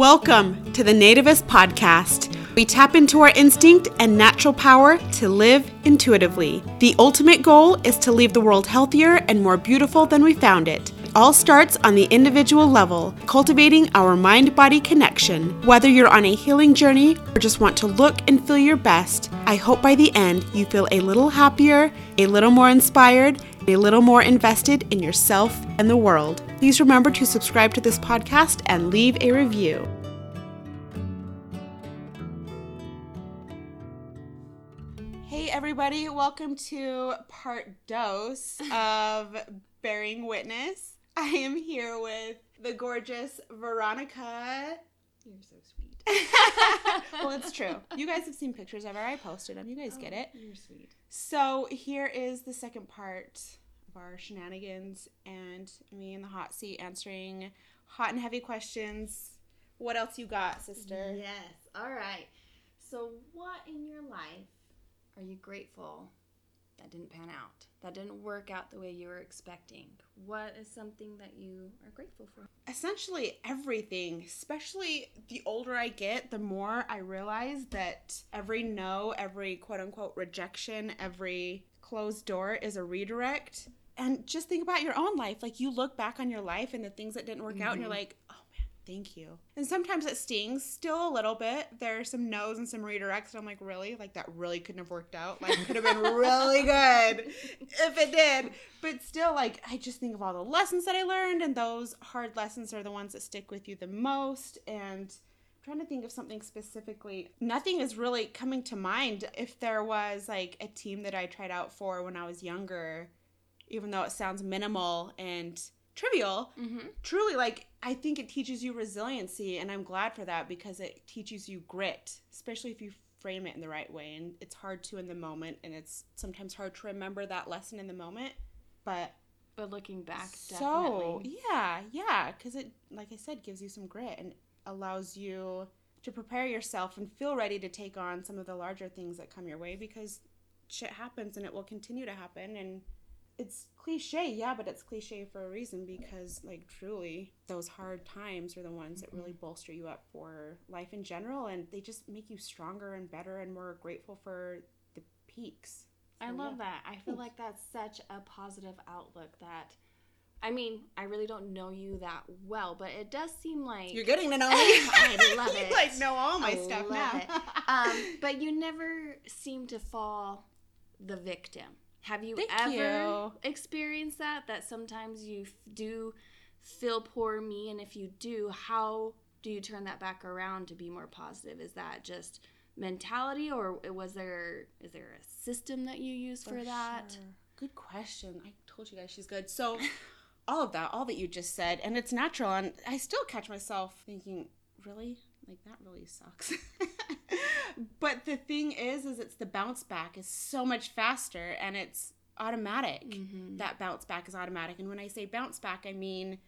Welcome to the Nativist Podcast. We tap into our instinct and natural power to live intuitively. The ultimate goal is to leave the world healthier and more beautiful than we found it. All starts on the individual level, cultivating our mind body connection. Whether you're on a healing journey or just want to look and feel your best, I hope by the end you feel a little happier, a little more inspired, a little more invested in yourself and the world. Please remember to subscribe to this podcast and leave a review. Hey, everybody, welcome to part dose of Baring Whitness. I am here with the gorgeous Veronica. You're so sweet. well, it's true. You guys have seen pictures of her. I posted them. You guys get oh, it. You're sweet. So here is the second part of our shenanigans and me in the hot seat answering hot and heavy questions. What else you got, sister? Yes. All right. So, what in your life are you grateful that didn't pan out? That didn't work out the way you were expecting? What is something that you are grateful for? Essentially everything, especially the older I get, the more I realize that every no, every quote unquote rejection, every closed door is a redirect. And just think about your own life. Like you look back on your life and the things that didn't work out, and you're mm-hmm. like, oh man, thank you. And sometimes it stings still a little bit. There's some no's and some redirects, and I'm like, really? Like that really couldn't have worked out. Like it could have been really good if it did. But still, like I just think of all the lessons that I learned, and those hard lessons are the ones that stick with you the most. And I'm trying to think of something specifically. Nothing is really coming to mind. If there was like a team that I tried out for when I was younger, even though it sounds minimal and trivial, Mm-hmm. truly like I think it teaches you resiliency and I'm glad for that because it teaches you grit, especially if you frame it in the right way and it's hard to in the moment and it's sometimes hard to remember that lesson in the moment, but But looking back, so definitely. yeah, yeah, because it, like I said, gives you some grit and allows you to prepare yourself and feel ready to take on some of the larger things that come your way because shit happens and it will continue to happen and it's cliche, yeah, but it's cliche for a reason because like truly those hard times are the ones that really bolster you up for life in general and they just make you stronger and better and more grateful for the peaks. I love yeah. that. I feel like that's such a positive outlook that. I mean, I really don't know you that well, but it does seem like You're getting to know me. I love it. You, like know all my I stuff now. um, but you never seem to fall the victim. Have you Thank ever you. experienced that? That sometimes you f- do feel poor me, and if you do, how do you turn that back around to be more positive? Is that just mentality, or was there is there a system that you use for, that? sure. Good question. I told you guys she's good. So, all of that, all that you just said, and it's natural. And I still catch myself thinking, really? Like, that really sucks. but the thing is, is it's the bounce back is so much faster and it's automatic. Mm-hmm. That bounce back is automatic. And when I say bounce back, I mean,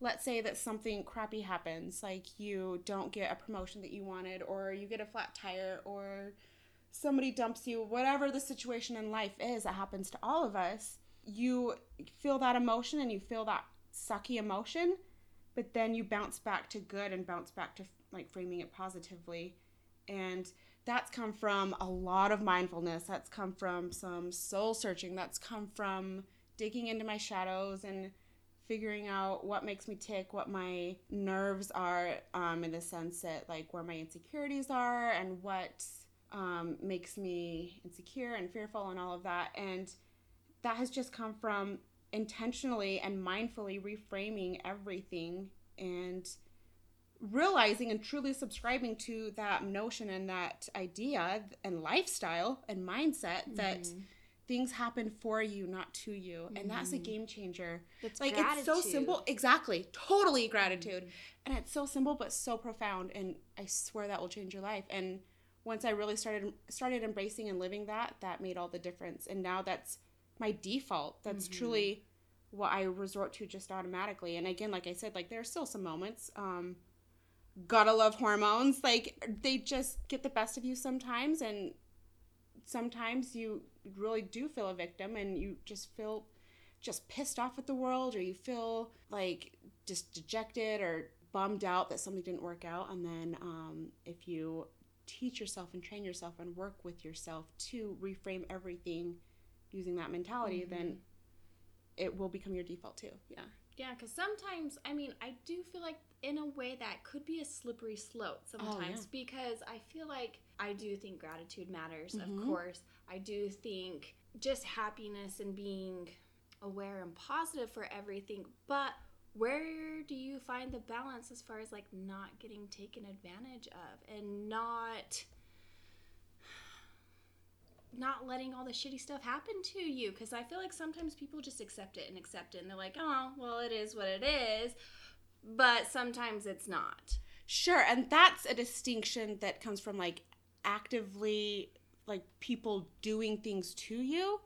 let's say that something crappy happens, like you don't get a promotion that you wanted, or you get a flat tire, or somebody dumps you, whatever the situation in life is that happens to all of us, you feel that emotion and you feel that sucky emotion, but then you bounce back to good and bounce back to like framing it positively. And that's come from a lot of mindfulness. That's come from some soul searching. That's come from digging into my shadows and figuring out what makes me tick, what my nerves are, um, in the sense that like where my insecurities are and what um, makes me insecure and fearful and all of that. And that has just come from intentionally and mindfully reframing everything and realizing and truly subscribing to that notion and that idea and lifestyle and mindset that mm-hmm. things happen for you not to you. And that's a mm-hmm. game changer. It's like it's so simple. Exactly. Totally gratitude. Mm-hmm. And it's so simple but so profound. And i swear that will change your life. And once i really started started embracing and living that that made all the difference. And now that's my default. That's truly what i resort to just automatically. And again like i said like there are still some moments um gotta love hormones like they just get the best of you sometimes and sometimes you really do feel a victim and you just feel just pissed off at the world or you feel like just dejected or bummed out that something didn't work out. And then um, if you teach yourself and train yourself and work with yourself to reframe everything using that mentality, Mm-hmm. then it will become your default too. Yeah. Yeah, because sometimes, I mean, I do feel like in a way that could be a slippery slope sometimes Oh, yeah. because I feel like I do think gratitude matters, Mhm. of course. I do think just happiness and being aware and positive for everything, but where do you find the balance as far as like not getting taken advantage of and not not letting all the shitty stuff happen to you because I feel like sometimes people just accept it and accept it and they're like, oh, well, it is what it is, but sometimes it's not. Sure, and that's a distinction that comes from like actively like people doing things to you.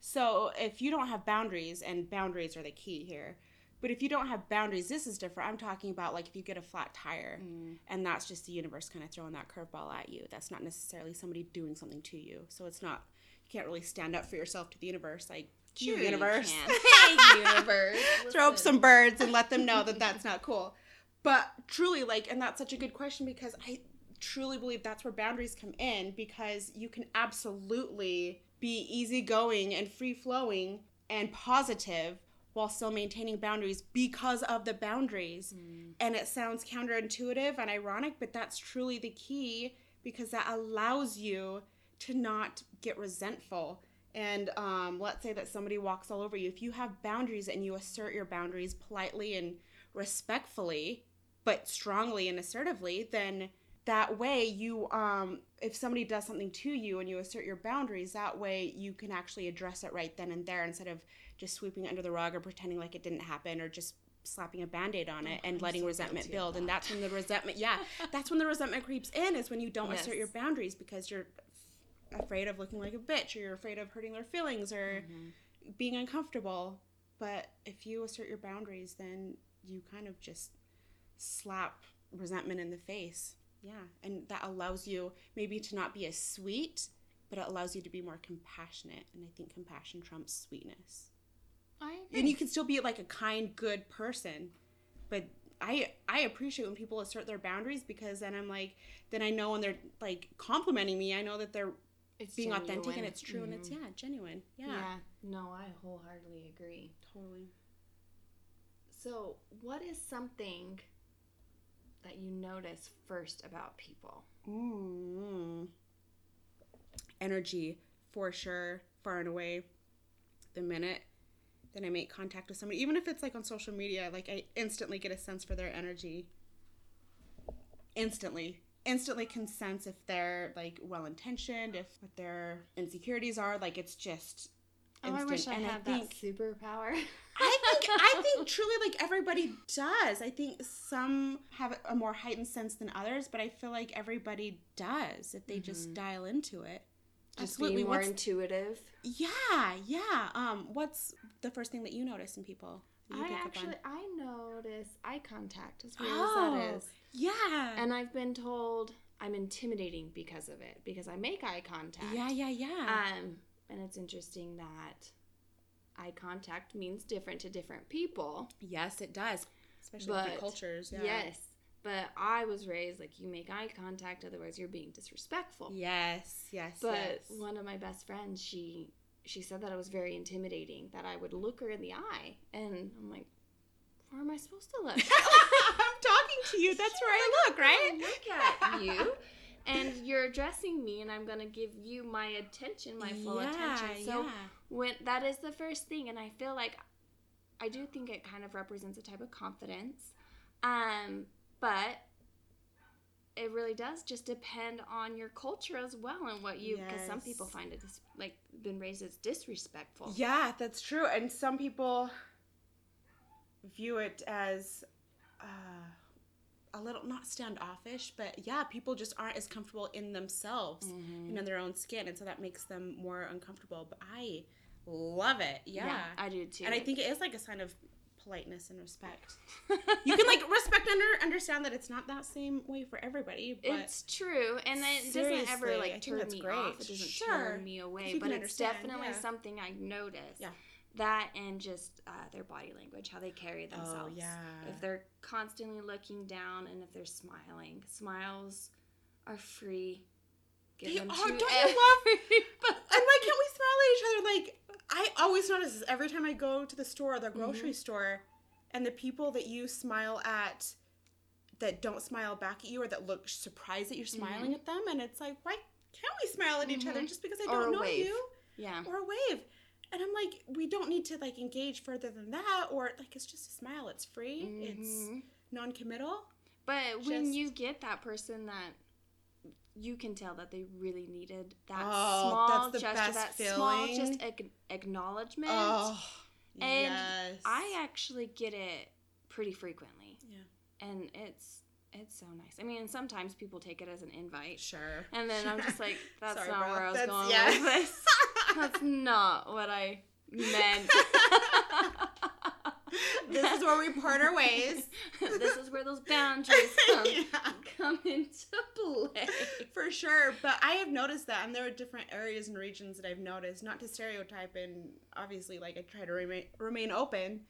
So if you don't have boundaries and boundaries are the key here. But if you don't have boundaries, this is different. I'm talking about like if you get a flat tire mm. and that's just the universe kind of throwing that curveball at you. That's not necessarily somebody doing something to you. So it's not you can't really stand up for yourself to the universe like Sure, you universe. Hey, universe. throw up some birds and let them know that that's not cool. But truly, like, and that's such a good question because I truly believe that's where boundaries come in because you can absolutely be easygoing and free flowing and positive while still maintaining boundaries because of the boundaries. Mm. And it sounds counterintuitive and ironic, but that's truly the key because that allows you to not get resentful. And um, let's say that somebody walks all over you. If you have boundaries and you assert your boundaries politely and respectfully, but strongly and assertively, then that way you um if somebody does something to you and you assert your boundaries that way you can actually address it right then and there instead of just sweeping it under the rug or pretending like it didn't happen or just slapping a band-aid on it and I'm letting so resentment build and that's when the resentment yeah that's when the resentment creeps in is when you don't assert your boundaries because you're afraid of looking like a bitch or you're afraid of hurting their feelings or Mm-hmm. being uncomfortable. But if you assert your boundaries then you kind of just slap resentment in the face. Yeah and that allows you maybe to not be as sweet but it allows you to be more compassionate and i think compassion trumps sweetness. I and you can still be like a kind good person but i i appreciate when people assert their boundaries because then i'm like then i know when they're like complimenting me i know that they're It's being authentic and it's true and it's Mhm. yeah genuine yeah, yeah. No, I wholeheartedly agree. totally So, what is something that you notice first about people? Mm. Energy, for sure, far and away. The minute that I make contact with somebody, even if it's like on social media, like I instantly get a sense for their energy. Instantly. Instantly can sense if they're like well intentioned, if what their insecurities are. Like it's just Oh, I wish I And had think- that superpower. I think I think truly like everybody does. I think some have a more heightened sense than others, but I feel like everybody does if they just dial into it. Just being more What's, intuitive. yeah, yeah. Um, what's the first thing that you notice in people? I actually I notice eye contact as weird as oh, that is. yeah, And I've been told I'm intimidating because of it because I make eye contact. yeah, yeah, yeah. Um, and it's interesting that eye contact means different to different people. yes, it does, especially with but- cultures. Yeah. Yes. But I was raised like you make eye contact, otherwise you're being disrespectful. Yes, yes, But yes. one of my best friends, she she said that I was very intimidating, that I would look her in the eye, and I'm like, where am I supposed to look? I'm talking to you. That's where I look, right? I look at you, and you're addressing me, and I'm gonna give you my attention, my full yeah, attention. So yeah. when that is the first thing, and I feel like I do think it kind of represents a type of confidence, um, but it really does just depend on your culture as well and what you because some people find it dis- like been raised as disrespectful. Yeah, that's true. And some people view it as uh, a little not standoffish, but yeah, people just aren't as comfortable in themselves Mm-hmm. and in their own skin, and so that makes them more uncomfortable. But I love it. Yeah, I do too. and I think it is like a sign of politeness and respect. You can like respect and under, understand that it's not that same way for everybody, but it's true, and it doesn't ever like turn me great. off. It doesn't Sure. turn me away, but it's definitely yeah. something I notice. Yeah. that and just uh, their body language, how they carry themselves. Oh, yeah. If they're constantly looking down and if they're smiling, smiles are free. Give They them are. to Don't you love- And why can't we smile at each other? Like I always notice this every time I go to the store, the grocery Mm-hmm. store, and the people that you smile at that don't smile back at you or that look surprised that you're smiling at them, and it's like, why can't we smile at each other Mhm. just because I Or don't know wave. you? yeah. Or a wave. And I'm like, we don't need to like engage further than that, or like it's just a smile. It's free. It's non-committal. But when just- you get that person that you can tell that they really needed that Oh, small that's the gesture, best that small just ac- acknowledgement. Oh, And yes. I actually get it pretty frequently, yeah, and it's it's so nice. I mean, sometimes people take it as an invite, sure. and then I'm just like, that's Sorry, not bro. where I was That's- going yeah. with this. That's not what I meant. this is where we part our ways. this is where those boundaries come, Yeah. come into play. For sure, but I have noticed that, and there are different areas and regions that I've noticed. Not to stereotype, and obviously, like I try to remain remain open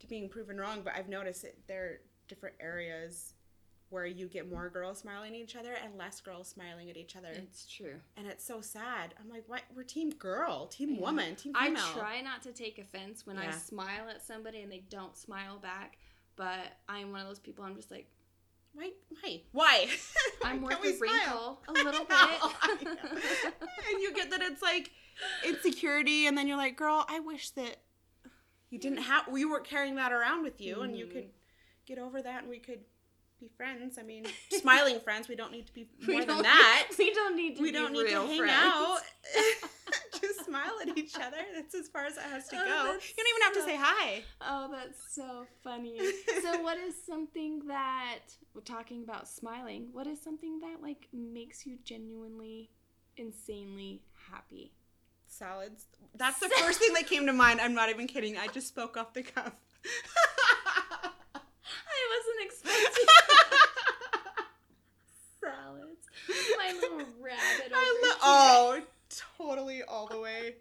to being proven wrong, but I've noticed that there are different areas where you get more girls smiling at each other and less girls smiling at each other, It's true. and it's so sad. I'm like, what? We're team girl, team Yeah. woman, team female. I try not to take offense when I smile at somebody and they don't smile back, but I'm one of those people. I'm just like, Why? Why? Why? I'm worth a wrinkle smile? a little know, bit. and you get that it's like insecurity, and then you're like, girl, I wish that you didn't have, we weren't carrying that around with you, and you Mhm. could get over that, and we could be friends. I mean, smiling friends. We don't need to be more than that. We don't need to We don't need to hang friends. out. Just smile at each other. That's as far as it has to Oh, go. You don't even have to say hi. Oh, that's so funny. so, what is something that we're talking about smiling? What is something that like makes you genuinely, insanely happy? Salads. That's the first thing that came to mind. I'm not even kidding. I just spoke off the cuff. I wasn't expecting salads. My little rabbit over I lo- here. oh, totally all the way.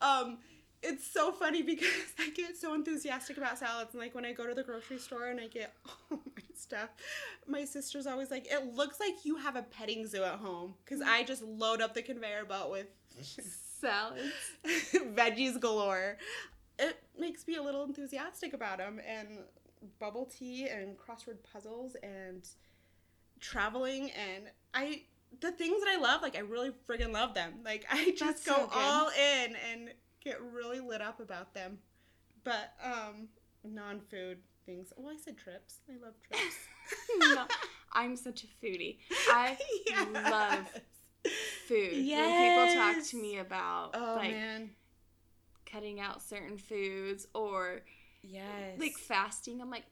Um, it's so funny because I get so enthusiastic about salads, and like when I go to the grocery store and I get all my stuff, my sister's always like, "It looks like you have a petting zoo at home," because I just load up the conveyor belt with salads. veggies galore. It makes me a little enthusiastic about them, and bubble tea and crossword puzzles and traveling and I the things that I love, like I really friggin' love them. Like I just That's go so all in and get really lit up about them. But um non-food things. Well, I said trips. I love trips. no, I'm such a foodie. I love food. When people talk to me about Oh like man. cutting out certain foods or Yes. like fasting, I'm like,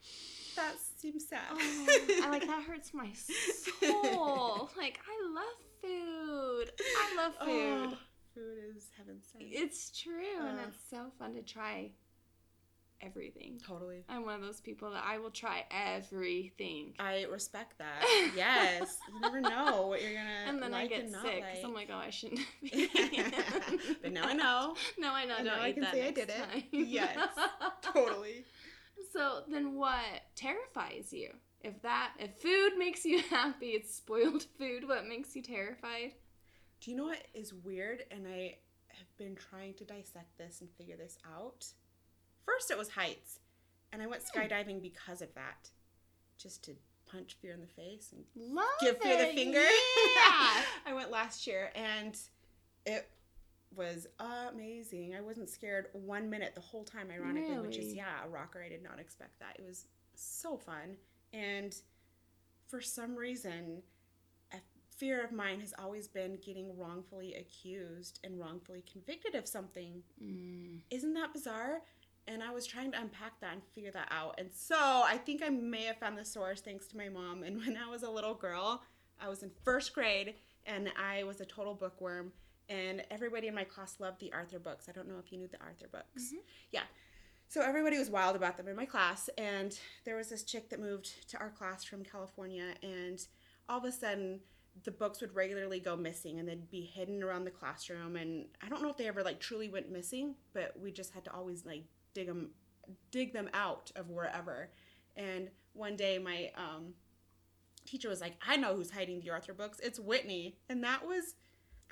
that seems sad. oh, I like that hurts my soul. like I love food. I love food. Oh, food is heaven sent. It's true, and Uh. it's so fun to try everything. Totally. I'm one of those people that I will try everything. I respect that. Yes. You never know what you're gonna And then like I get and sick because like. I'm like, oh, I shouldn't be. but now I know. No, I know. And now I can say I did it. time. Yes. Totally. So then, what terrifies you? If that, if food makes you happy, it's spoiled food. What makes you terrified? Do you know what is weird? And I have been trying to dissect this and figure this out. First, it was heights, and I went Hmm. skydiving because of that, just to punch fear in the face and Love give fear the finger. Yeah. I went last year and it was amazing. I wasn't scared one minute the whole time, ironically, which is, yeah, a rocker. I did not expect that. It was so fun. And for some reason, a fear of mine has always been getting wrongfully accused and wrongfully convicted of something. Mm. Isn't that bizarre? And I was trying to unpack that and figure that out. And so I think I may have found the source thanks to my mom. And when I was a little girl, I was in first grade and I was a total bookworm. And everybody in my class loved the Arthur books. I don't know if you knew the Arthur books. Mhm. Yeah. So everybody was wild about them in my class. And there was this chick that moved to our class from California. And all of a sudden, the books would regularly go missing and they'd be hidden around the classroom and i don't know if they ever like truly went missing but we just had to always like dig them dig them out of wherever and one day my um, teacher was like i know who's hiding the arthur books it's whitney and that was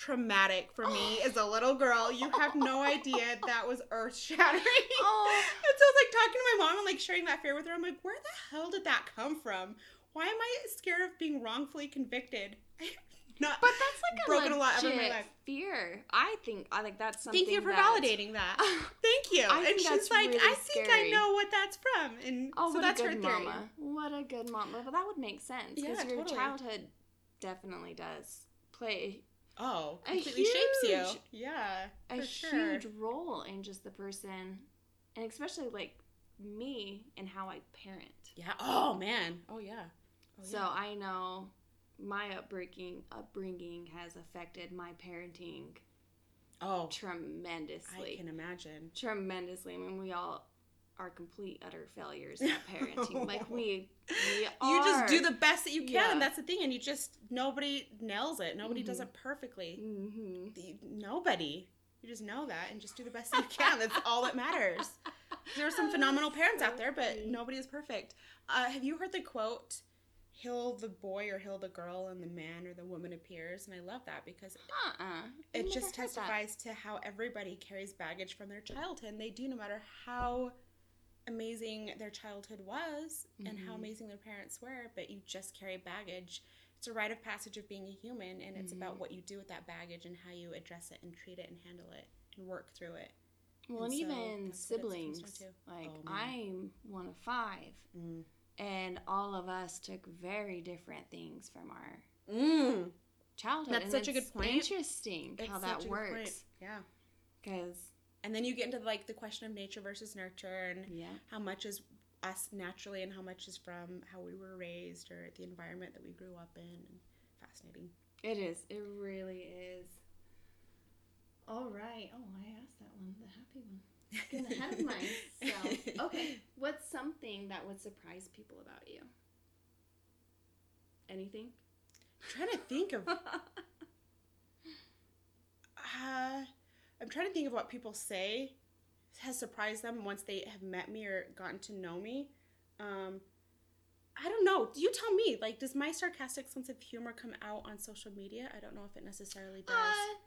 traumatic for me as a little girl you have no idea that was earth shattering Oh. and so I was like talking to my mom and like sharing that fear with her. I'm like, where the hell did that come from? Why am I scared of being wrongfully convicted? Not But that's like a broken a lot legit of my life. fear. I think I like that's something. Thank you for that- validating that. Thank you. I and think she's like, really I think scary. I know what that's from. And Oh, so what that's a her theory. mama. What a good mama. But that would make sense because Yeah, your totally. childhood definitely does play Oh, completely shapes you. Yeah. a sure. huge role in just the person, and especially like me and how I parent. Yeah. Oh man. Oh yeah. Oh, So yeah. I know my upbringing upbringing has affected my parenting oh, tremendously. I can imagine. tremendously. I mean, we all are complete utter failures at parenting. like we, we are. You just do the best that you can, Yeah. and that's the thing. And you just nobody nails it. Nobody does Mhm. it perfectly. hmm You- Nobody. You just know that and just do the best that you can. That's all that matters. There are some phenomenal parents so out there, but funny. nobody is perfect. Uh, have you heard the quote, "Heal the boy or heal the girl, and the man or the woman appears"? And I love that because Uh-uh. it just heard that. testifies to how everybody carries baggage from their childhood. And they do, no matter how amazing their childhood was and how Mhm. amazing their parents were, but you just carry baggage. It's a rite of passage of being a human, and it's about Mhm. what you do with that baggage and how you address it and treat it and handle it and work through it. Well, And and so even that's what it comes siblings. Like Oh. I'm one of five, Mm. and all of us took very different things from our Mm. childhood. That's and such a good point. Interesting It's how that a good point. works. Yeah. Because And then you get into like the question of nature versus nurture and yeah, how much is us naturally and how much is from how we were raised or the environment that we grew up in. And fascinating. it is. It really is. All right. Oh, I asked that one, the happy one. Getting ahead of myself. Okay. What's something that would surprise people about you? Anything? I'm trying to think of. Uh, I'm trying to think of what people say has surprised them once they have met me or gotten to know me. Um, I don't know. Do You tell me. Like, does my sarcastic sense of humor come out on social media? I don't know if it necessarily does. Uh,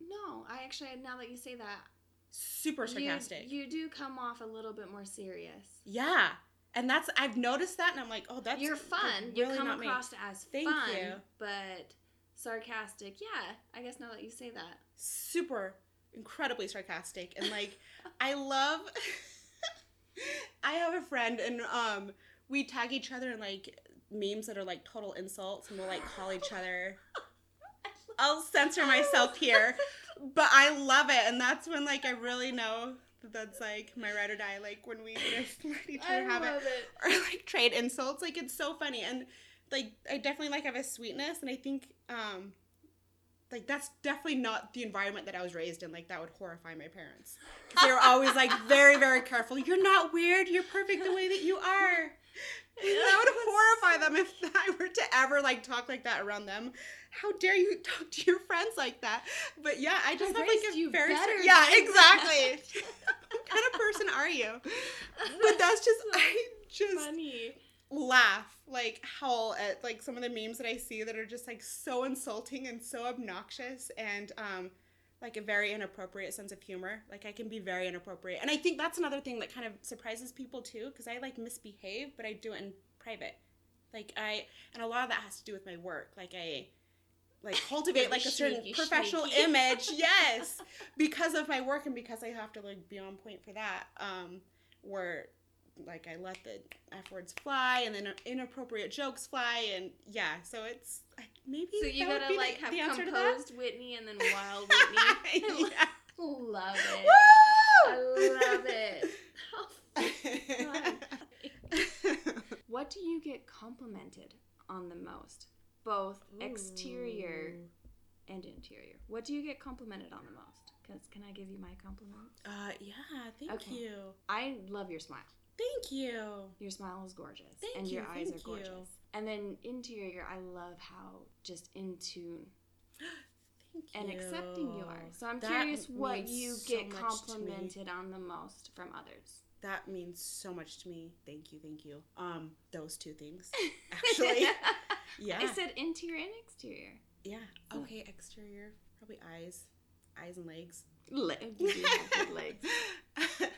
no, I actually now that you say that, Super sarcastic. You, do come off a little bit more serious. yeah, and that's I've noticed that, and I'm like, oh, that's You're fun. you really come not me. across as Thank fun, you. but sarcastic. Yeah, I guess now that you say that. Super incredibly sarcastic and like I love I have a friend and um we tag each other in like memes that are like total insults and we'll like call each other I'll censor myself here but I love it and that's when like I really know that that's like my ride or die like when we just let each other have it it. or like trade insults. Like it's so funny and like I definitely like have a sweetness and I think um like that's definitely not the environment that I was raised in. Like that would horrify my parents. they were always like very very careful. You're not weird. You're perfect the way that you are. That would horrify them if I were to ever like talk like that around them. How dare you talk to your friends like that? But yeah, I just I have like a you very better yeah exactly. what kind of person are you? But that's just I just funny. Laugh like howl at like some of the memes that I see that are just like so insulting and so obnoxious and um like a very inappropriate sense of humor. Like I can be very inappropriate. And I think that's another thing that kind of surprises people too cuz I like misbehave but I do it in private. Like I and a lot of that has to do with my work. Like I like cultivate like a certain Sneaky, professional sneaky. image. Yes. because of my work and because I have to like be on point for that. Um where like I let the f words fly and then inappropriate jokes fly and yeah, so it's maybe So you gotta be the- like have the answer to that. composed Whitney and then wild Whitney. yeah. Love it. Woo! I love it. How What do you get complimented on the most? Both exterior and interior. What do you get complimented on the most? Cause can I give you my compliment? Uh, yeah, thank Okay. you. I love your smile. Thank you. Your smile is gorgeous, Thank and you, your eyes are you. gorgeous. And then interior, I love how just in tune Thank and accepting you are. So I'm That curious what you so get complimented on the most from others. That means so much to me. Thank you, thank you. Um, those two things, actually. yeah. I said interior and exterior. yeah. Okay. Exterior, probably eyes, eyes and legs. Le- you do have good legs.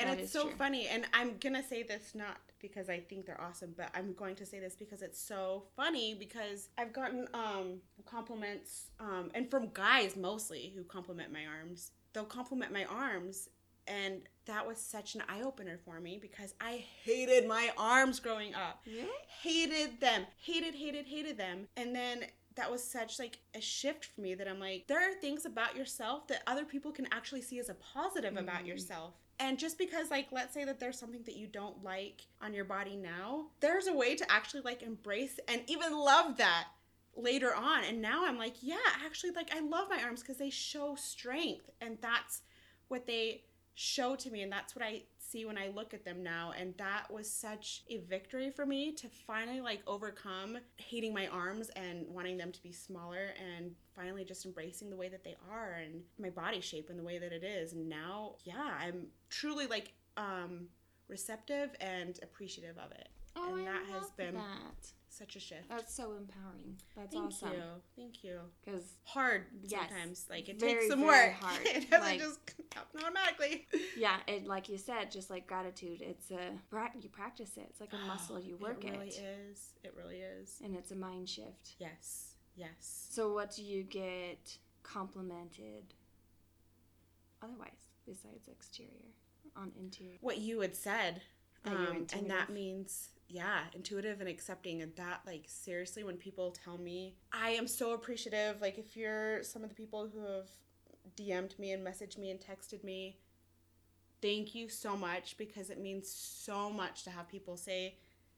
and That it's so true. funny. And I'm gonna say this not because I think they're awesome, but I'm going to say this because it's so funny because I've gotten um compliments um and from guys mostly who compliment my arms. They'll compliment my arms and that was such an eye opener for me because I hated my arms growing up Really? hated them hated hated hated them and then that was such like a shift for me that i'm like there are things about yourself that other people can actually see as a positive about Mm. yourself and just because like let's say that there's something that you don't like on your body now there's a way to actually like embrace and even love that later on. And now i'm like yeah actually like i love my arms because they show strength. And that's what they show to me. And that's what i see when i look at them now and that was such a victory for me to finally like overcome hating my arms and wanting them to be smaller and finally just embracing the way that they are and my body shape and the way that it is and now yeah i'm truly like um receptive and appreciative of it Oh, And that has been- that. Such a shift That's so empowering. That's thank awesome. Thank you thank you Because hard Yes. sometimes like it Very, takes some work hard. it doesn't Like- just happen automatically yeah, and like you said, just like gratitude, it's a you practice it. It's like a muscle. You work it it, really is it really is and it's a mind shift. yes yes So, what do you get complimented otherwise besides exterior on interior? what you had said That um, and that means yeah intuitive and accepting and that like seriously when people tell me i am so appreciative like if you're some of the people who have dm'd me and messaged me and texted me thank you so much because it means so much to have people say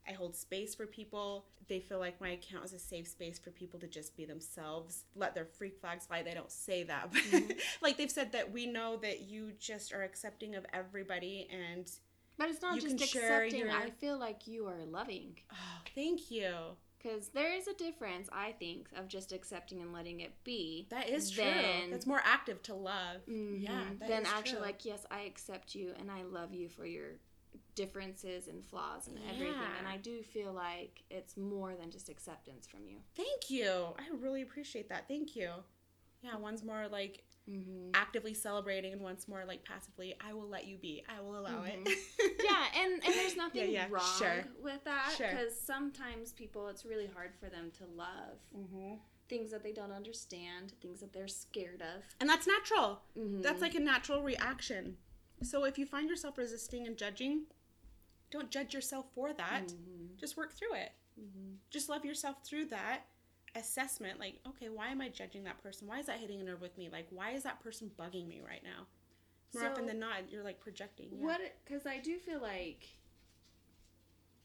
I hold space for people. They feel like my account is a safe space for people to just be themselves, let their freak flags fly. They don't say that, but Mhm. like they've said that we know that you just are accepting of everybody and But it's not You just accepting. your- I feel like you are loving. oh, thank you. Because there is a difference, I think, of just accepting and letting it be. That is true. Then- That's more active to love. Mhm. Yeah, Then actually, true. like, yes, I accept you and I love you for your differences and flaws and everything. And I do feel like it's more than just acceptance from you. Thank you. I really appreciate that. Thank you. Yeah, one's more like Mm-hmm. actively celebrating, and one's more like passively. I will let you be. I will allow it. yeah, and, and there's nothing yeah, wrong sure. with that Sure. because sometimes people, it's really hard for them to love hmm things that they don't understand, things that they're scared of. And that's natural. Mhm. That's like a natural reaction. So if you find yourself resisting and judging, don't judge yourself for that. Mhm. Just work through it. Mhm. Just love yourself through that assessment. Like, okay, why am I judging that person? Why is that hitting a nerve with me? Like, why is that person bugging me right now? More often than not, you're like projecting. Yeah. What? Because I do feel like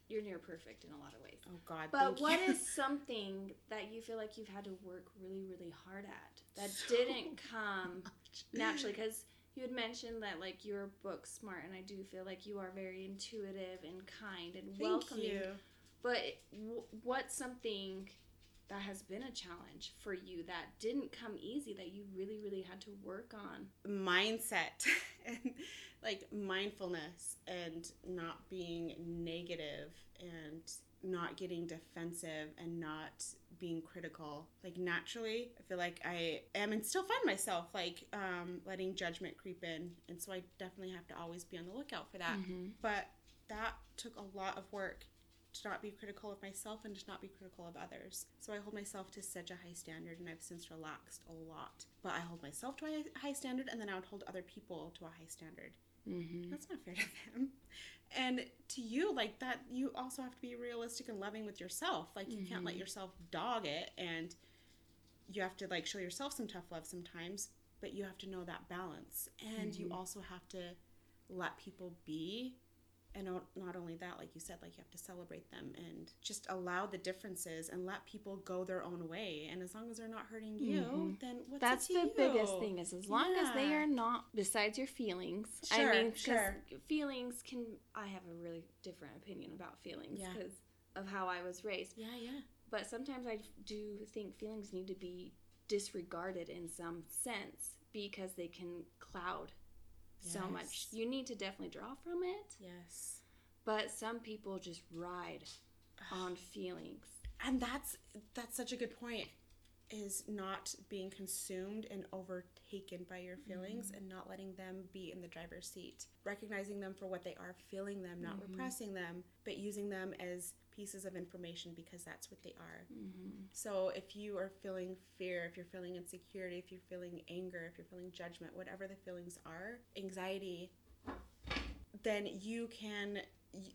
you're near perfect in a lot of ways. Oh God. But what you. is something that you feel like you've had to work really, really hard at that So didn't come naturally? Because you had mentioned that like you're book smart, and I do feel like you are very intuitive and kind and Thank welcoming. you. But w- what's something that has been a challenge for you that didn't come easy that you really, really had to work on? mindset and like mindfulness and not being negative and not getting defensive and not being critical like naturally i feel like i am and still find myself like um, letting judgment creep in and so i definitely have to always be on the lookout for that Mm-hmm. but that took a lot of work to not be critical of myself and to not be critical of others. So I hold myself to such a high standard and I've since relaxed a lot. But I hold myself to a high standard and then I would hold other people to a high standard. Mm-hmm. That's not fair to them. And to you, like that, you also have to be realistic and loving with yourself. Like you can't let Mhm. yourself dog it and you have to like show yourself some tough love sometimes, but you have to know that balance. And you Mhm. also have to let people be and not not only that like you said like you have to celebrate them and just allow the differences and let people go their own way and as long as they're not hurting you Mhm. then what's That's the biggest thing is as long as they are not besides your feelings. Sure, I mean, sure. feelings can. I have a really different opinion about feelings Yeah. because of how I was raised. Yeah, yeah. But sometimes I do think feelings need to be disregarded in some sense because they can cloud so much. You need to definitely draw from it, Yes. but some people just ride on feelings. and that's that's such a good point is not being consumed and overtaken by your feelings mm-hmm. and not letting them be in the driver's seat recognizing them for what they are feeling them not mm-hmm. repressing them but using them as pieces of information because that's what they are. Mm-hmm. So if you are feeling fear if you're feeling insecurity if you're feeling anger if you're feeling judgment whatever the feelings are anxiety then you can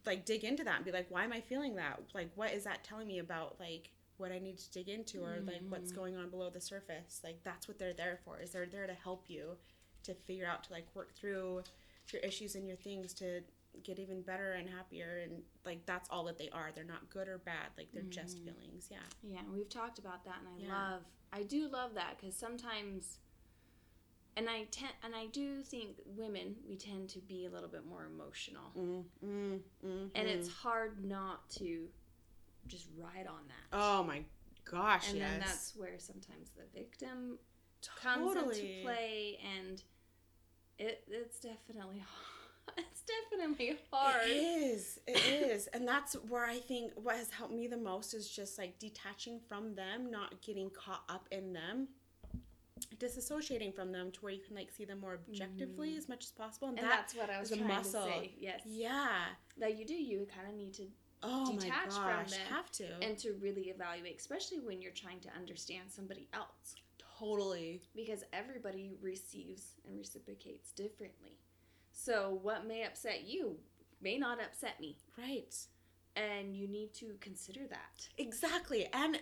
like dig into that and be like why am i feeling that? Like what is that telling me about like what i need to dig into or like what's mm-hmm. going on below the surface? Like that's what they're there for is they're there to help you to figure out to like work through your issues and your things to get even better and happier and like that's all that they are. They're not good or bad like they're just feelings yeah. Yeah, we've talked about that, and I Yeah. love, I do love that because sometimes, and I tend, and I do think women we tend to be a little bit more emotional, mm, mm, mm, and it's hard not to just ride on that. oh my gosh and yes. then that's where sometimes the victim comes into play, and it it's definitely it's definitely hard. It is. It is. And that's where I think what has helped me the most is just like detaching from them, not getting caught up in them, disassociating from them to where you can like see them more objectively mm-hmm. as much as possible. And, And that that's what I was trying muscle. to say. Yes, Yeah. that you do. You kind of need to Oh Detach my from gosh. them Have to. and to really evaluate, especially when you're trying to understand somebody else, totally. because everybody receives and reciprocates differently. So, what may upset you may not upset me, Right. and you need to consider that. Exactly. And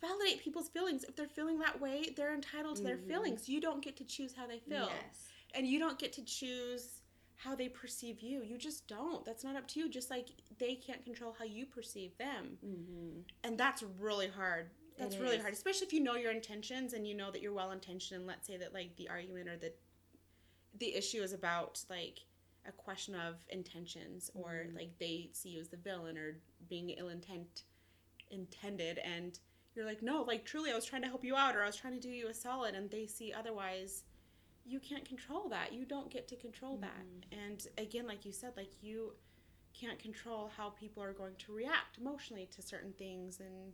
validate people's feelings. If they're feeling that way, they're entitled to their Mhm. feelings. You don't get to choose how they feel. Yes. and you don't get to choose how they perceive you you just don't that's not up to you just like they can't control how you perceive them Mm-hmm. and that's really hard that's It really is. hard especially if you know your intentions and you know that you're well intentioned and let's say that like the argument or the the issue is about like a question of intentions or Mhm. like they see you as the villain or being ill intent intended and you're like no like truly i was trying to help you out or i was trying to do you a solid and they see otherwise you can't control that. You don't get to control that. And again like you said like you can't control how people are going to react emotionally to certain things and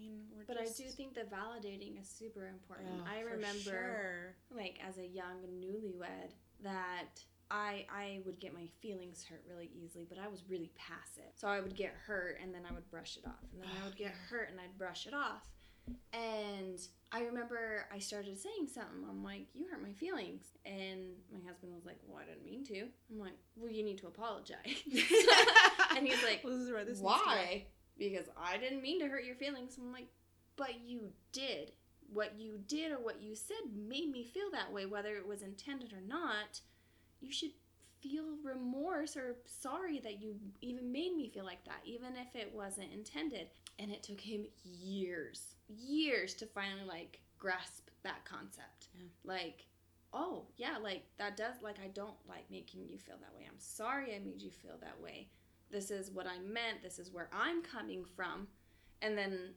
mean we're But just, I do think that validating is super important. Oh, I remember, sure. like, as a young newlywed, that I I would get my feelings hurt really easily, but I was really passive. So I would get hurt and then I would brush it off, and then I would get hurt and I'd brush it off. And I remember I started saying something. I'm like, "You hurt my feelings," and my husband was like, "Well, I didn't mean to." I'm like, "Well, you need to apologize." and he's like, Well, this is where this needs to go. why? Because I didn't mean to hurt your feelings. I'm like, but you did. What you did or what you said made me feel that way, whether it was intended or not. You should feel remorse or sorry that you even made me feel like that, even if it wasn't intended. And it took him years, years to finally like grasp that concept. Yeah. Like, oh, yeah, like that does, like, I don't like making you feel that way. I'm sorry I made you feel that way this is what I meant, this is where I'm coming from. And then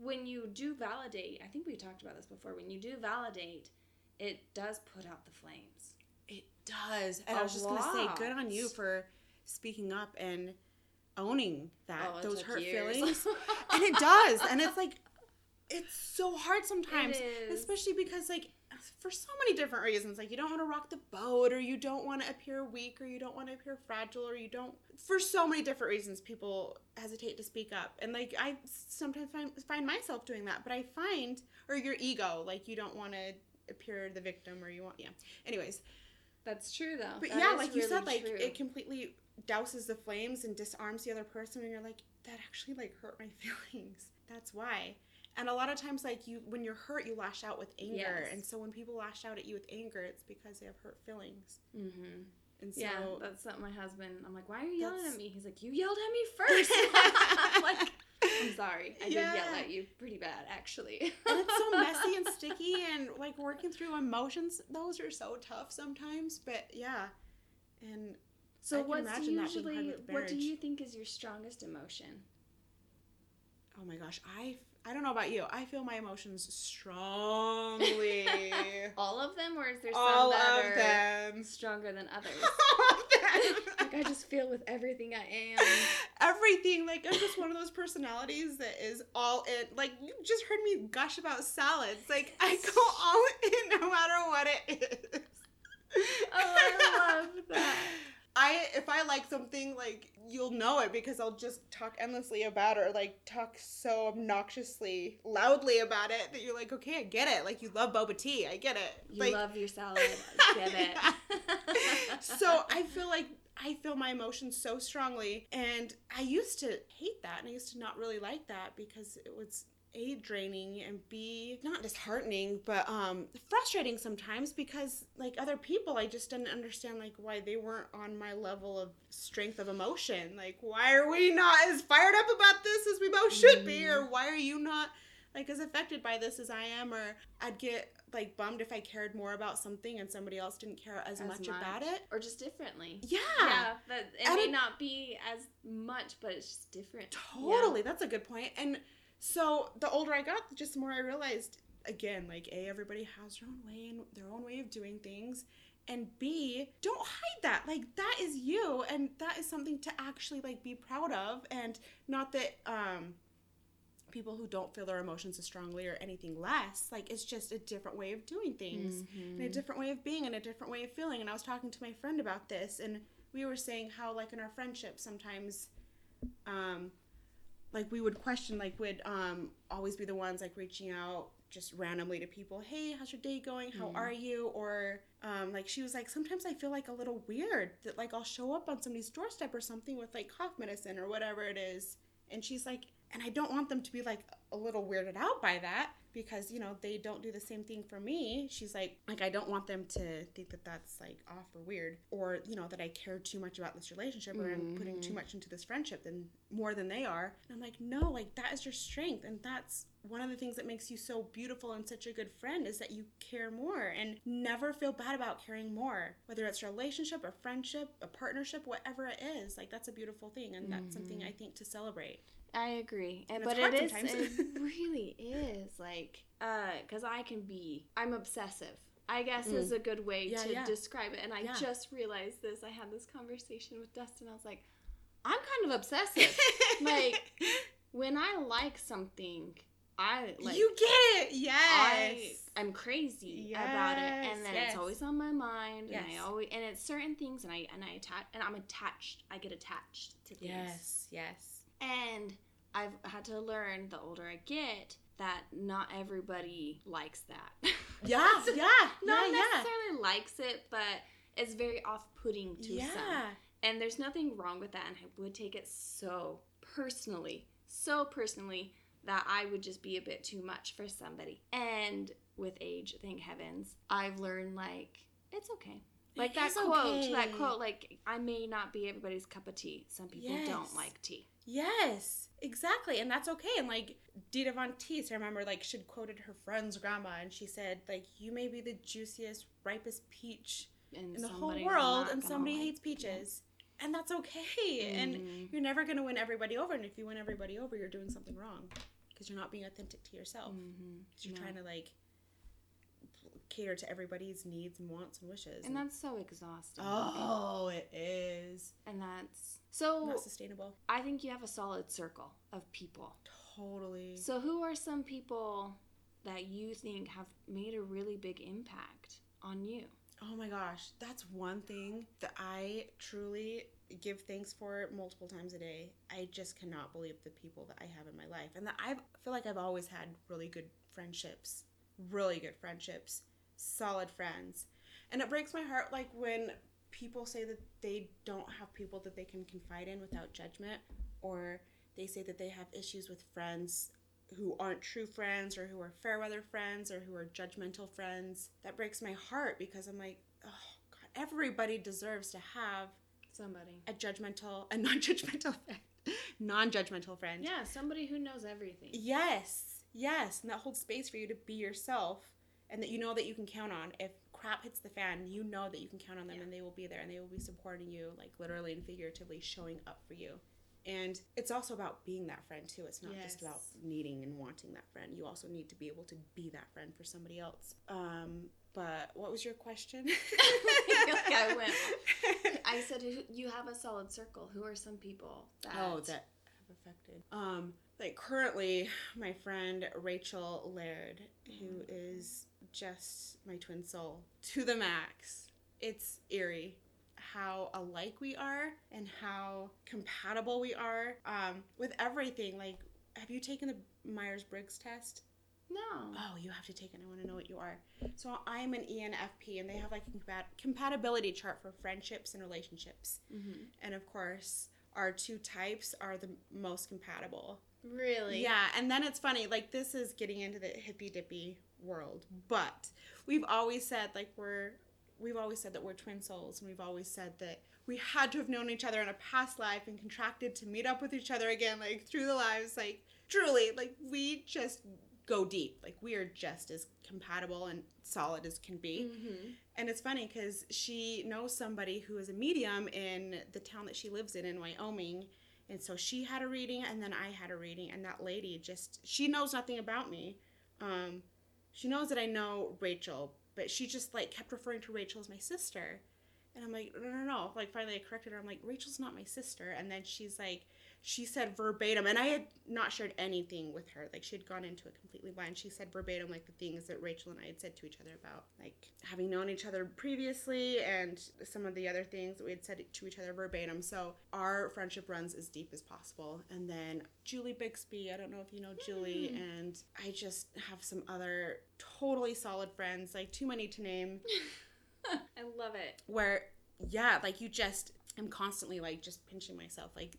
when you do validate, I think we talked about this before, when you do validate, it does put out the flames. It does. And A I was just going to say, good on you for speaking up and owning that, Oh, those hurt years. feelings. and it does. And it's like, it's so hard sometimes. It. Especially because, like, for so many different reasons. Like, you don't want to rock the boat, or you don't want to appear weak, or you don't want to appear fragile, or you don't. For so many different reasons, people hesitate to speak up. And, like, I sometimes find, find myself doing that. But I find, or your ego, like, you don't want to appear the victim, or you want, yeah. Anyways, That's true though. but That yeah, like you said, like true. it completely douses the flames and disarms the other person, and you're like, that actually like hurt my feelings. That's why. And a lot of times, like you, when you're hurt, you lash out with anger, Yes. and so when people lash out at you with anger, it's because they have hurt feelings. Mhm. And so, yeah, that's something my husband. I'm like, why are you yelling at me? He's like, you yelled at me first. I'm like, I'm sorry. I did yell at you pretty bad, actually. and it's so messy and sticky, and like working through emotions, those are so tough sometimes. But yeah, and So I can what's imagine that being hard usually what do you think is your strongest emotion? Oh my gosh, I I don't know about you. I feel my emotions strongly. All of them, or is there some All that of are them. stronger than others? All of them. like I just feel with everything I am. everything. Like I'm just one of those personalities that is all in. Like you just heard me gush about salads. Like I go all in no matter what it is. Oh, I love that. I if I like something, like you'll know it because I'll just talk endlessly about it, or like talk so obnoxiously loudly about it that you're like, okay, I get it. Like you love boba tea, I get it. You like, love your salad. I get it. so I feel like I feel my emotions so strongly, and I used to hate that, and I used to not really like that because it was a draining and b not disheartening but um frustrating sometimes because like other people i just didn't understand like why they weren't on my level of strength of emotion. Like why are we not as fired up about this as we both should be? Or why are you not like as affected by this as i am? Or i'd get like bummed if i cared more about something and somebody else didn't care as, As much, about it. Or just differently. yeah, Yeah, that it And may it- not be as much, but it's just different. Totally, that's a good. And so the older I got, just the more I realized again, like A, everybody has their own way and their own way of doing things. And B, don't hide that. Like that is you and that is something to actually like be proud of and not that um people who don't feel their emotions as strongly or anything less. Like it's just a different way of doing things Mm-hmm. and a different way of being and a different way of feeling. And I was talking to my friend about this, and we were saying how, like, in our friendship, sometimes, um, like, we would question, like, would um, always be the ones, like, reaching out just randomly to people, hey, how's your day going? How are you? Or, um, like, she was like, sometimes I feel like a little weird that, like, I'll show up on somebody's doorstep or something with, like, cough medicine or whatever it is. And she's like, and I don't want them to be like a little weirded out by that because you know they don't do the same thing for me. She's like, like I don't want them to think that that's like off or weird, or you know that I care too much about this relationship or I'm putting too mm-hmm. much into this friendship than more than they are. And I'm like, no, like that is your strength, and that's one of the things that makes you so beautiful and such a good friend is that you care more and never feel bad about caring more, whether it's a relationship, a friendship, a partnership, whatever it is. Like that's a beautiful thing, and that's something mm-hmm. I think to celebrate. I agree, and And but it is it really is like uh because I can be I'm obsessive. I guess is a good way Mm. Yeah, to yeah. describe it. And I Yeah. just realized this. I had this conversation with Dustin. I was like, I'm kind of obsessive. like when I like something, I like you get it, yes. I I'm crazy about it, and then Yes, it's always on my mind, and Yes. I always and it's certain things, and I and I attach, and I'm attached. I get attached to things. yes, yes. And I've had to learn the older I get that not everybody likes that. Yeah, yeah, not yeah, yeah. necessarily likes it, but it's very off-putting to Yeah. some. And there's nothing wrong with that, and I would take it so personally, so personally that I would just be a bit too much for somebody. And with age, thank heavens, I've learned like it's okay. Like that quote, that quote, like I may not be everybody's cup of tea. Some people Yes. don't like tea. Yes, exactly, and that's okay. And like Dita Von Teese, I remember like she'd quoted her friend's grandma, and she said like, "You may be the juiciest, ripest peach And in the whole world, and somebody like hates peaches." And that's okay. And Mhm. you're never going to win everybody over. And if you win everybody over, you're doing something wrong because you're not being authentic to yourself. Mhm. You're No. trying to like cater to everybody's needs and wants and wishes. And that's so exhausting. oh, it is And that's so. not sustainable. I think you have a solid circle of people. Totally. So, who are some people that you think have made a really big impact on you? Oh my gosh, that's one thing that I truly give thanks for multiple times a day. I just cannot believe the people that I have in my life, and that I feel like I've always had really good friendships, really good friendships, solid friends, and it breaks my heart like when people say that they don't have people that they can confide in without judgment, or they say that they have issues with friends who aren't true friends or who are fair weather friends or who are judgmental friends. That breaks my heart because I'm like, oh God, everybody deserves to have Somebody. a judgmental, a non-judgmental friend, non-judgmental friend. Yeah, somebody who knows everything. Yes, yes, and that holds space for you to be yourself, and that you know that you can count on. If crap hits the fan, you know that you can count on them, Yeah. and they will be there, and they will be supporting you, like literally and figuratively, showing up for you. And it's also about being that friend too. It's not just about needing and wanting that friend. You also need to be able to be that friend for somebody else. Um, but what was your question? like I went. I said you have a solid circle. Who are some people that? Oh, that have affected. Um, like currently, my friend Rachel Laird, who is just my twin soul to the max. It's eerie how alike we are and how compatible we are um, with everything. Like, have you taken the Myers Briggs test? No. Oh, you have to take it. I want to know what you are. So I'm an ENFP, and they have like a compat- compatibility chart for friendships and relationships. Mm-hmm. And of course, our two types are the most compatible. Really? Yeah, and then it's funny, like this is getting into the hippy dippy world, but we've always said like we're we've always said that we're twin souls, and we've always said that we had to have known each other in a past life and contracted to meet up with each other again, like through the lives, like truly, like we just go deep, like we are just as compatible and solid as can be. Mm-hmm. And it's funny because she knows somebody who is a medium in the town that she lives in in Wyoming. And so she had a reading, and then I had a reading. And that lady just, she knows nothing about me. Um, she knows that I know Rachel, but she just like kept referring to Rachel as my sister. And I'm like, no, no, no. Like, finally, I corrected her. I'm like, Rachel's not my sister. And then she's like, she said verbatim, and I had not shared anything with her. Like, she had gone into it completely blind. She said verbatim, like, the things that Rachel and I had said to each other about, like, having known each other previously and some of the other things that we had said to each other verbatim. So, our friendship runs as deep as possible. And then Julie Bixby, I don't know if you know Julie, hmm. and I just have some other totally solid friends, like, too many to name I love it. where yeah like you just i'm constantly like just pinching myself like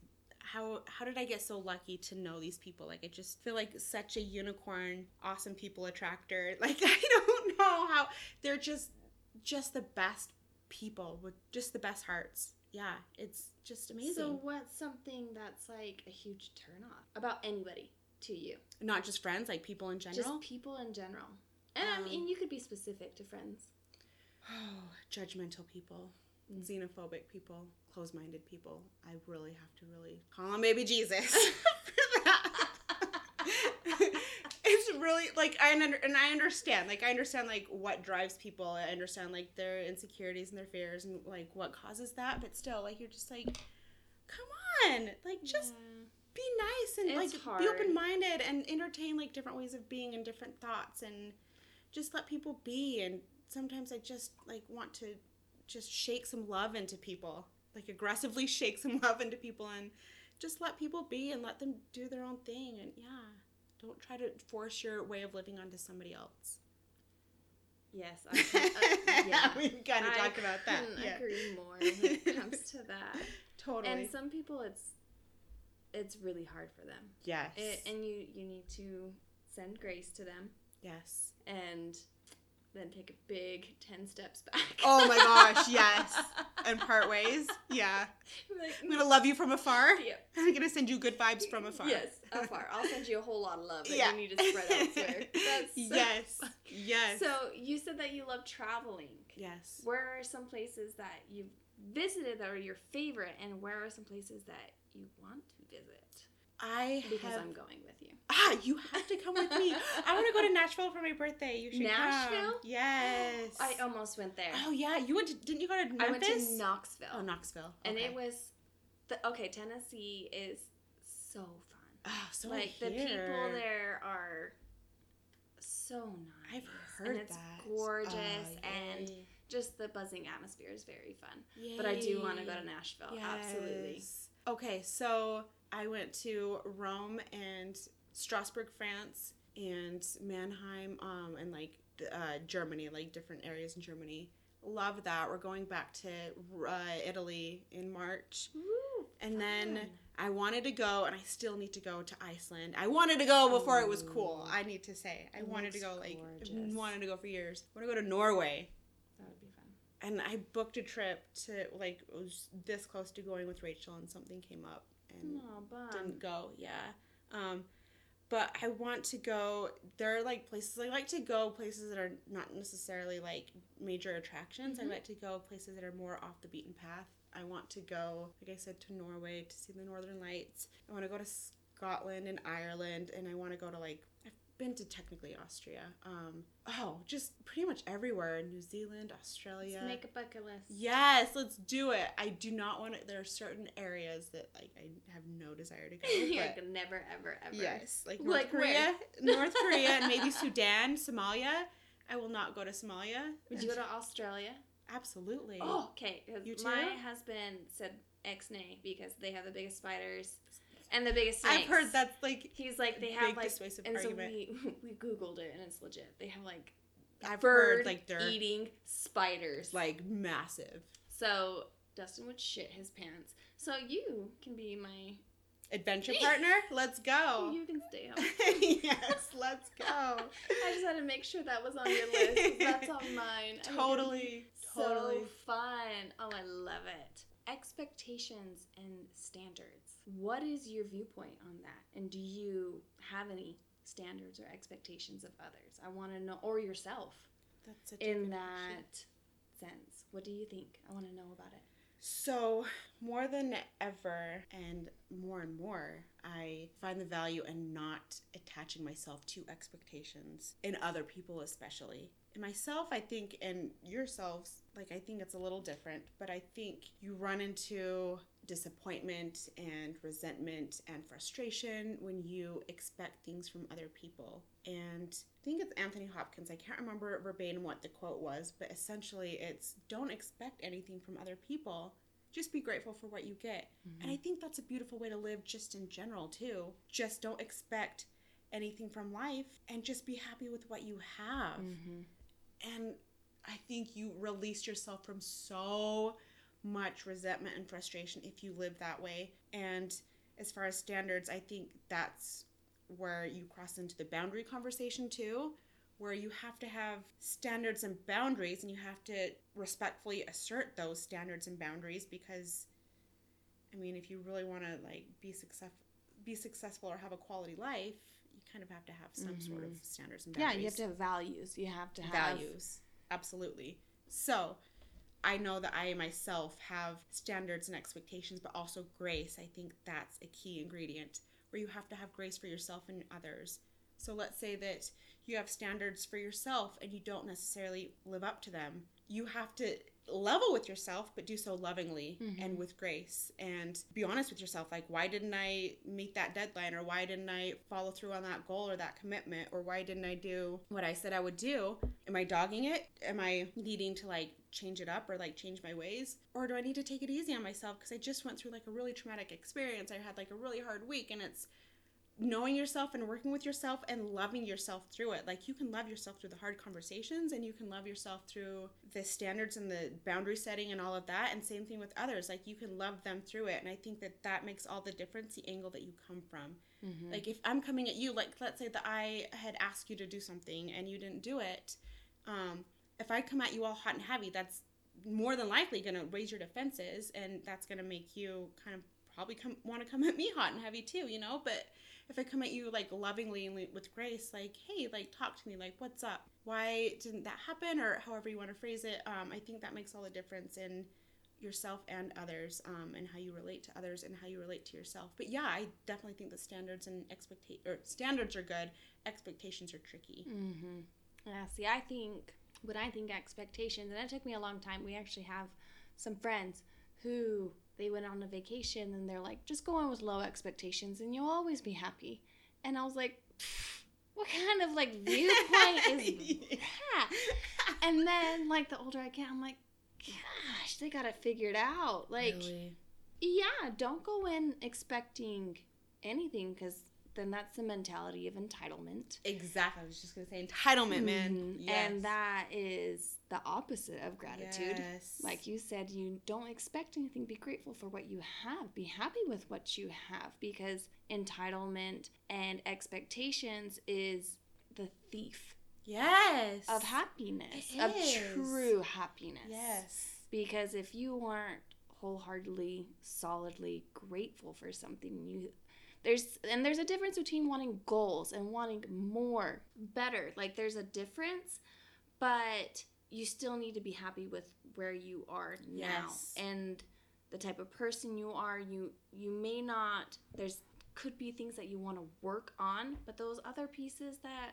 how how did i get so lucky to know these people like i just feel like such a unicorn awesome people attractor like i don't know how they're just just the best people with just the best hearts yeah it's just amazing So, what's something that's like a huge turnoff about anybody to you? not just friends like people in general Just people in general. And I Um, mean, you could be specific to friends. oh judgmental people Mm. xenophobic people closed-minded people i really have to really call on baby jesus for that it's really like I under, and I understand like I understand like what drives people I understand like their insecurities and their fears and like what causes that but still like you're just like come on like just Yeah. be nice and It's like hard. be open minded and entertain like different ways of being and different thoughts and just let people be and sometimes I just like want to just shake some love into people like aggressively shake some love into people and just let people be and let them do their own thing and yeah don't try to force your way of living onto somebody else. Yes. I, uh, yeah. we kind of talked about that. couldn't yeah. agree more when it comes to that. totally. And some people, it's it's really hard for them, yes. It, and you you need to send grace to them. Yes. And then take a big 10 steps back. Oh my gosh, yes. and part ways yeah like, i'm gonna mm. love you from afar Yep. i'm gonna send you good vibes from afar Yes, afar. I'll send you a whole lot of love that yeah you need to spread elsewhere. That's yes yes So you said that you love traveling. yes Where are some places that you've visited that are your favorite, and where are some places that you want to visit? I Because have I'm going with you. ah you have to come with me i want to go to nashville for my birthday you should Nashville? come. yes I almost went there. oh yeah you went to didn't you go to memphis I went to Knoxville, oh knoxville and it was the okay. Tennessee is so fun. oh so like the people there are so nice. i've heard and it's that gorgeous Oh, and just the buzzing atmosphere is very fun. But I do want to go to Nashville. Absolutely. Okay, so I went to Rome and Strasbourg, France, and Mannheim, um, and like uh, Germany, like different areas in Germany. Love that. We're going back to uh, Italy in March, Woo, and then. I wanted to go, and I still need to go to Iceland. I wanted to go before it was cool. I need to say, I It wanted to go like gorgeous. wanted to go for years. I want to go to Norway that would be fun. and I booked a trip to like it was this close to going with Rachel, and something came up and Oh, didn't go. Yeah, um, but I want to go. There are like places I like to go places that are not necessarily like major attractions. Mhm. I like to go places that are more off the beaten path. I want to go, like I said, to Norway to see the Northern Lights. I want to go to Scotland and Ireland, and I want to go to like been to technically Austria. Um, oh, just pretty much everywhere. New Zealand, Australia. Let's make a bucket list. Yes, let's do it. I do not want to. There are certain areas that like I have no desire to go. Like, never, ever, ever. Yes, like North Like Korea, North Korea, and maybe Sudan, Somalia. I will not go to Somalia. Would you go to Australia? Absolutely. Oh, okay. You too? My husband said X-nay because they have the biggest spiders and the biggest snakes. I've heard that's like He's like they have like, persuasive and argument. so we we googled it and it's legit. They have like I've bird heard like they're eating spiders. like massive. so Dustin would shit his pants. So you can be my. Adventure partner, let's go. You can stay home. yes, let's go. I just had to make sure that was on your list. That's on mine. Totally, totally. So fun. Oh, I love it. Expectations and standards. What is your viewpoint on that? And do you have any standards or expectations of others? I want to know, or yourself That's a in that sense. What do you think? I want to know about it. So, more than ever and more and more, I find the value in not attaching myself to expectations in other people, especially. In myself, I think, and yourselves, like, I think it's a little different, but I think you run into disappointment and resentment and frustration when you expect things from other people. And I think it's Anthony Hopkins. I can't remember verbatim what the quote was, but essentially it's don't expect anything from other people. Just be grateful for what you get. And I mm-hmm. think that's a beautiful way to live just in general, too. Just don't expect anything from life and just be happy with what you have. Mm-hmm. And I think you release yourself from so much resentment and frustration if you live that way. And as far as standards, I think that's where you cross into the boundary conversation too, where you have to have standards and boundaries and you have to respectfully assert those standards and boundaries because I mean, if you really want to like be success be successful or have a quality life, you kind of have to have some sort of mm-hmm. standards and Yeah, you have to have values. You have to have values. Absolutely. So, I know that I myself have standards and expectations, but also grace. I think that's a key ingredient where you have to have grace for yourself and others. So, let's say that you have standards for yourself and you don't necessarily live up to them. You have to level with yourself, but do so lovingly and mm-hmm. with grace. And be honest with yourself like, why didn't I meet that deadline? Or why didn't I follow through on that goal or that commitment? Or why didn't I do what I said I would do? Am I dogging it? Am I needing to like change it up or like change my ways? Or do I need to take it easy on myself? Because I just went through like a really traumatic experience. I had like a really hard week and it's knowing yourself and working with yourself and loving yourself through it. Like you can love yourself through the hard conversations and you can love yourself through the standards and the boundary setting and all of that. And same thing with others. Like you can love them through it. And I think that that makes all the difference the angle that you come from. Like if I'm coming at you, like let's say that I had asked you to do something and you didn't do it. Um, if I come at you all hot and heavy, that's more than likely going to raise your defenses and that's going to make you kind of probably come want to come at me hot and heavy too, you know? But if I come at you like lovingly and with grace, like, hey, like talk to me, like, what's up? Why didn't that happen? Or however you want to phrase it, um, I think that makes all the difference in yourself and others, um, and how you relate to others and how you relate to yourself. But yeah, I definitely think the standards and expecta- or standards are good. Expectations are tricky. Mm-hmm. Yeah, see, I think when I think expectations, and it took me a long time. We actually have some friends who they went on a vacation and they're like, just go on with low expectations and you'll always be happy. And I was like, what kind of like viewpoint is that? And then like the older I get, I'm like, gosh, they got it figured out. Like, Really? yeah, don't go in expecting anything because then that's the mentality of entitlement. Exactly. I was just gonna say entitlement, man. Mhm. Yes. And that is the opposite of gratitude. Yes. Like you said, you don't expect anything. Be grateful for what you have. Be happy with what you have because entitlement and expectations is the thief yes. of happiness, It of is. true happiness. Yes. Because if you aren't wholeheartedly, solidly grateful for something, you there's and there's a difference between wanting goals and wanting more, better. Like there's a difference, but you still need to be happy with where you are now. Yes. And the type of person you are. You you may not there's could be things that you want to work on, but those other pieces that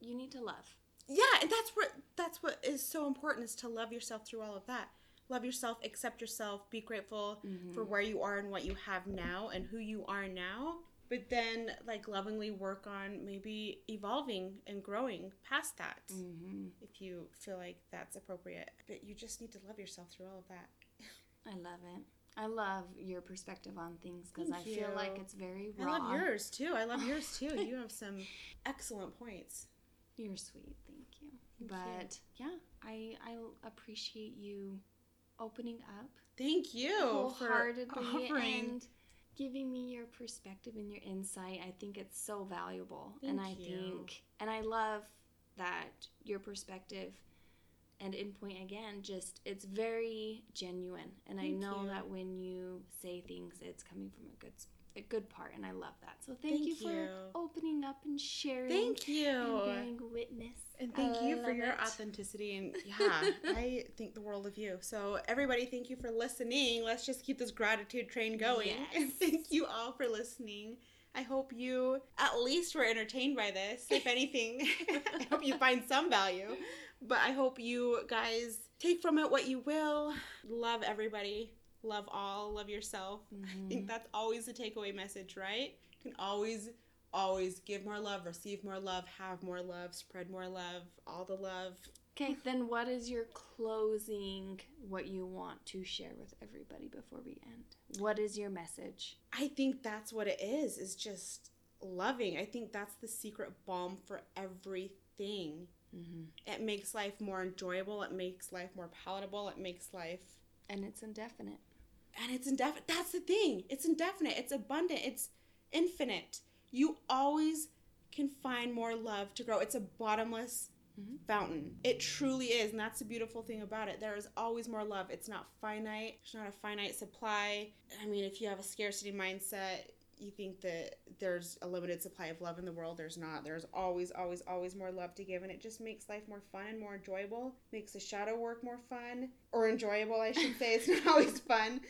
you need to love. Yeah, and that's what that's what is so important is to love yourself through all of that. Love yourself, accept yourself, be grateful Mm-hmm. for where you are and what you have now and who you are now. But then like lovingly work on maybe evolving and growing past that. Mm-hmm. If you feel like that's appropriate. But you just need to love yourself through all of that. I love it. I love your perspective on things because I feel like it's very raw. I love yours too. I love yours too. You have some excellent points. You're sweet, thank you. Thank you. but yeah, I I appreciate you opening up Thank you for wholeheartedly offering. and giving me your perspective and your insight. I think it's so valuable, and I you. think and I love that your perspective and endpoint again just it's very genuine and i know you. that when you say things it's coming from a good s- a good part and i love that so thank, you Thank for you. opening up and sharing Thank you. and bearing witness And thank I you for your it. authenticity. And yeah, I think the world of you. So, everybody, thank you for listening. Let's just keep this gratitude train going. And thank you all for listening. I hope you at least were entertained by this. If anything, I hope you find some value. But I hope you guys take from it what you will. Love everybody. Love all. Love yourself. I Mhm. think that's always the takeaway message, right? You can always, always give more love, receive more love, have more love, spread more love, all the love. Okay, then what is your closing, what you want to share with everybody before we end? What is your message? I think that's what it is, is just loving. I think that's the secret balm for everything. Mm-hmm. It makes life more enjoyable, it makes life more palatable, it makes life And it's indefinite. And it's indefinite. That's the thing. It's indefinite. It's abundant. It's infinite. You always can find more love to grow. It's a bottomless Mhm. fountain. It truly is, and that's the beautiful thing about it. There is always more love. It's not finite. It's not a finite supply. I mean, if you have a scarcity mindset, you think that there's a limited supply of love in the world. There's not. There's always, always, always more love to give, and it just makes life more fun and more enjoyable. Makes the shadow work more fun or enjoyable, I should say. It's not always fun,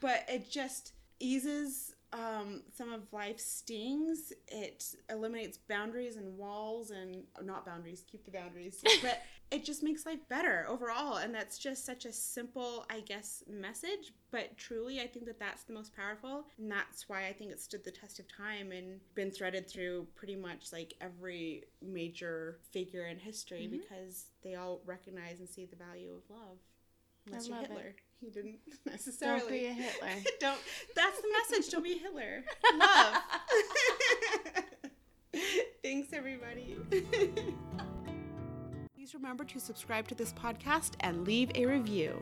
but it just eases um, some of life's stings. It eliminates boundaries and walls and not boundaries. Keep the boundaries, but it just makes life better overall. And that's just such a simple, I guess, message. But truly, I think that that's the most powerful, and that's why I think it stood the test of time and been threaded through pretty much like every major figure in history Mhm. because they all recognize and see the value of love. Unless you're love it. He didn't necessarily. Don't be a Hitler. Don't. That's the message. Don't be a Hitler. Love. Thanks, everybody. Please remember to subscribe to this podcast and leave a review.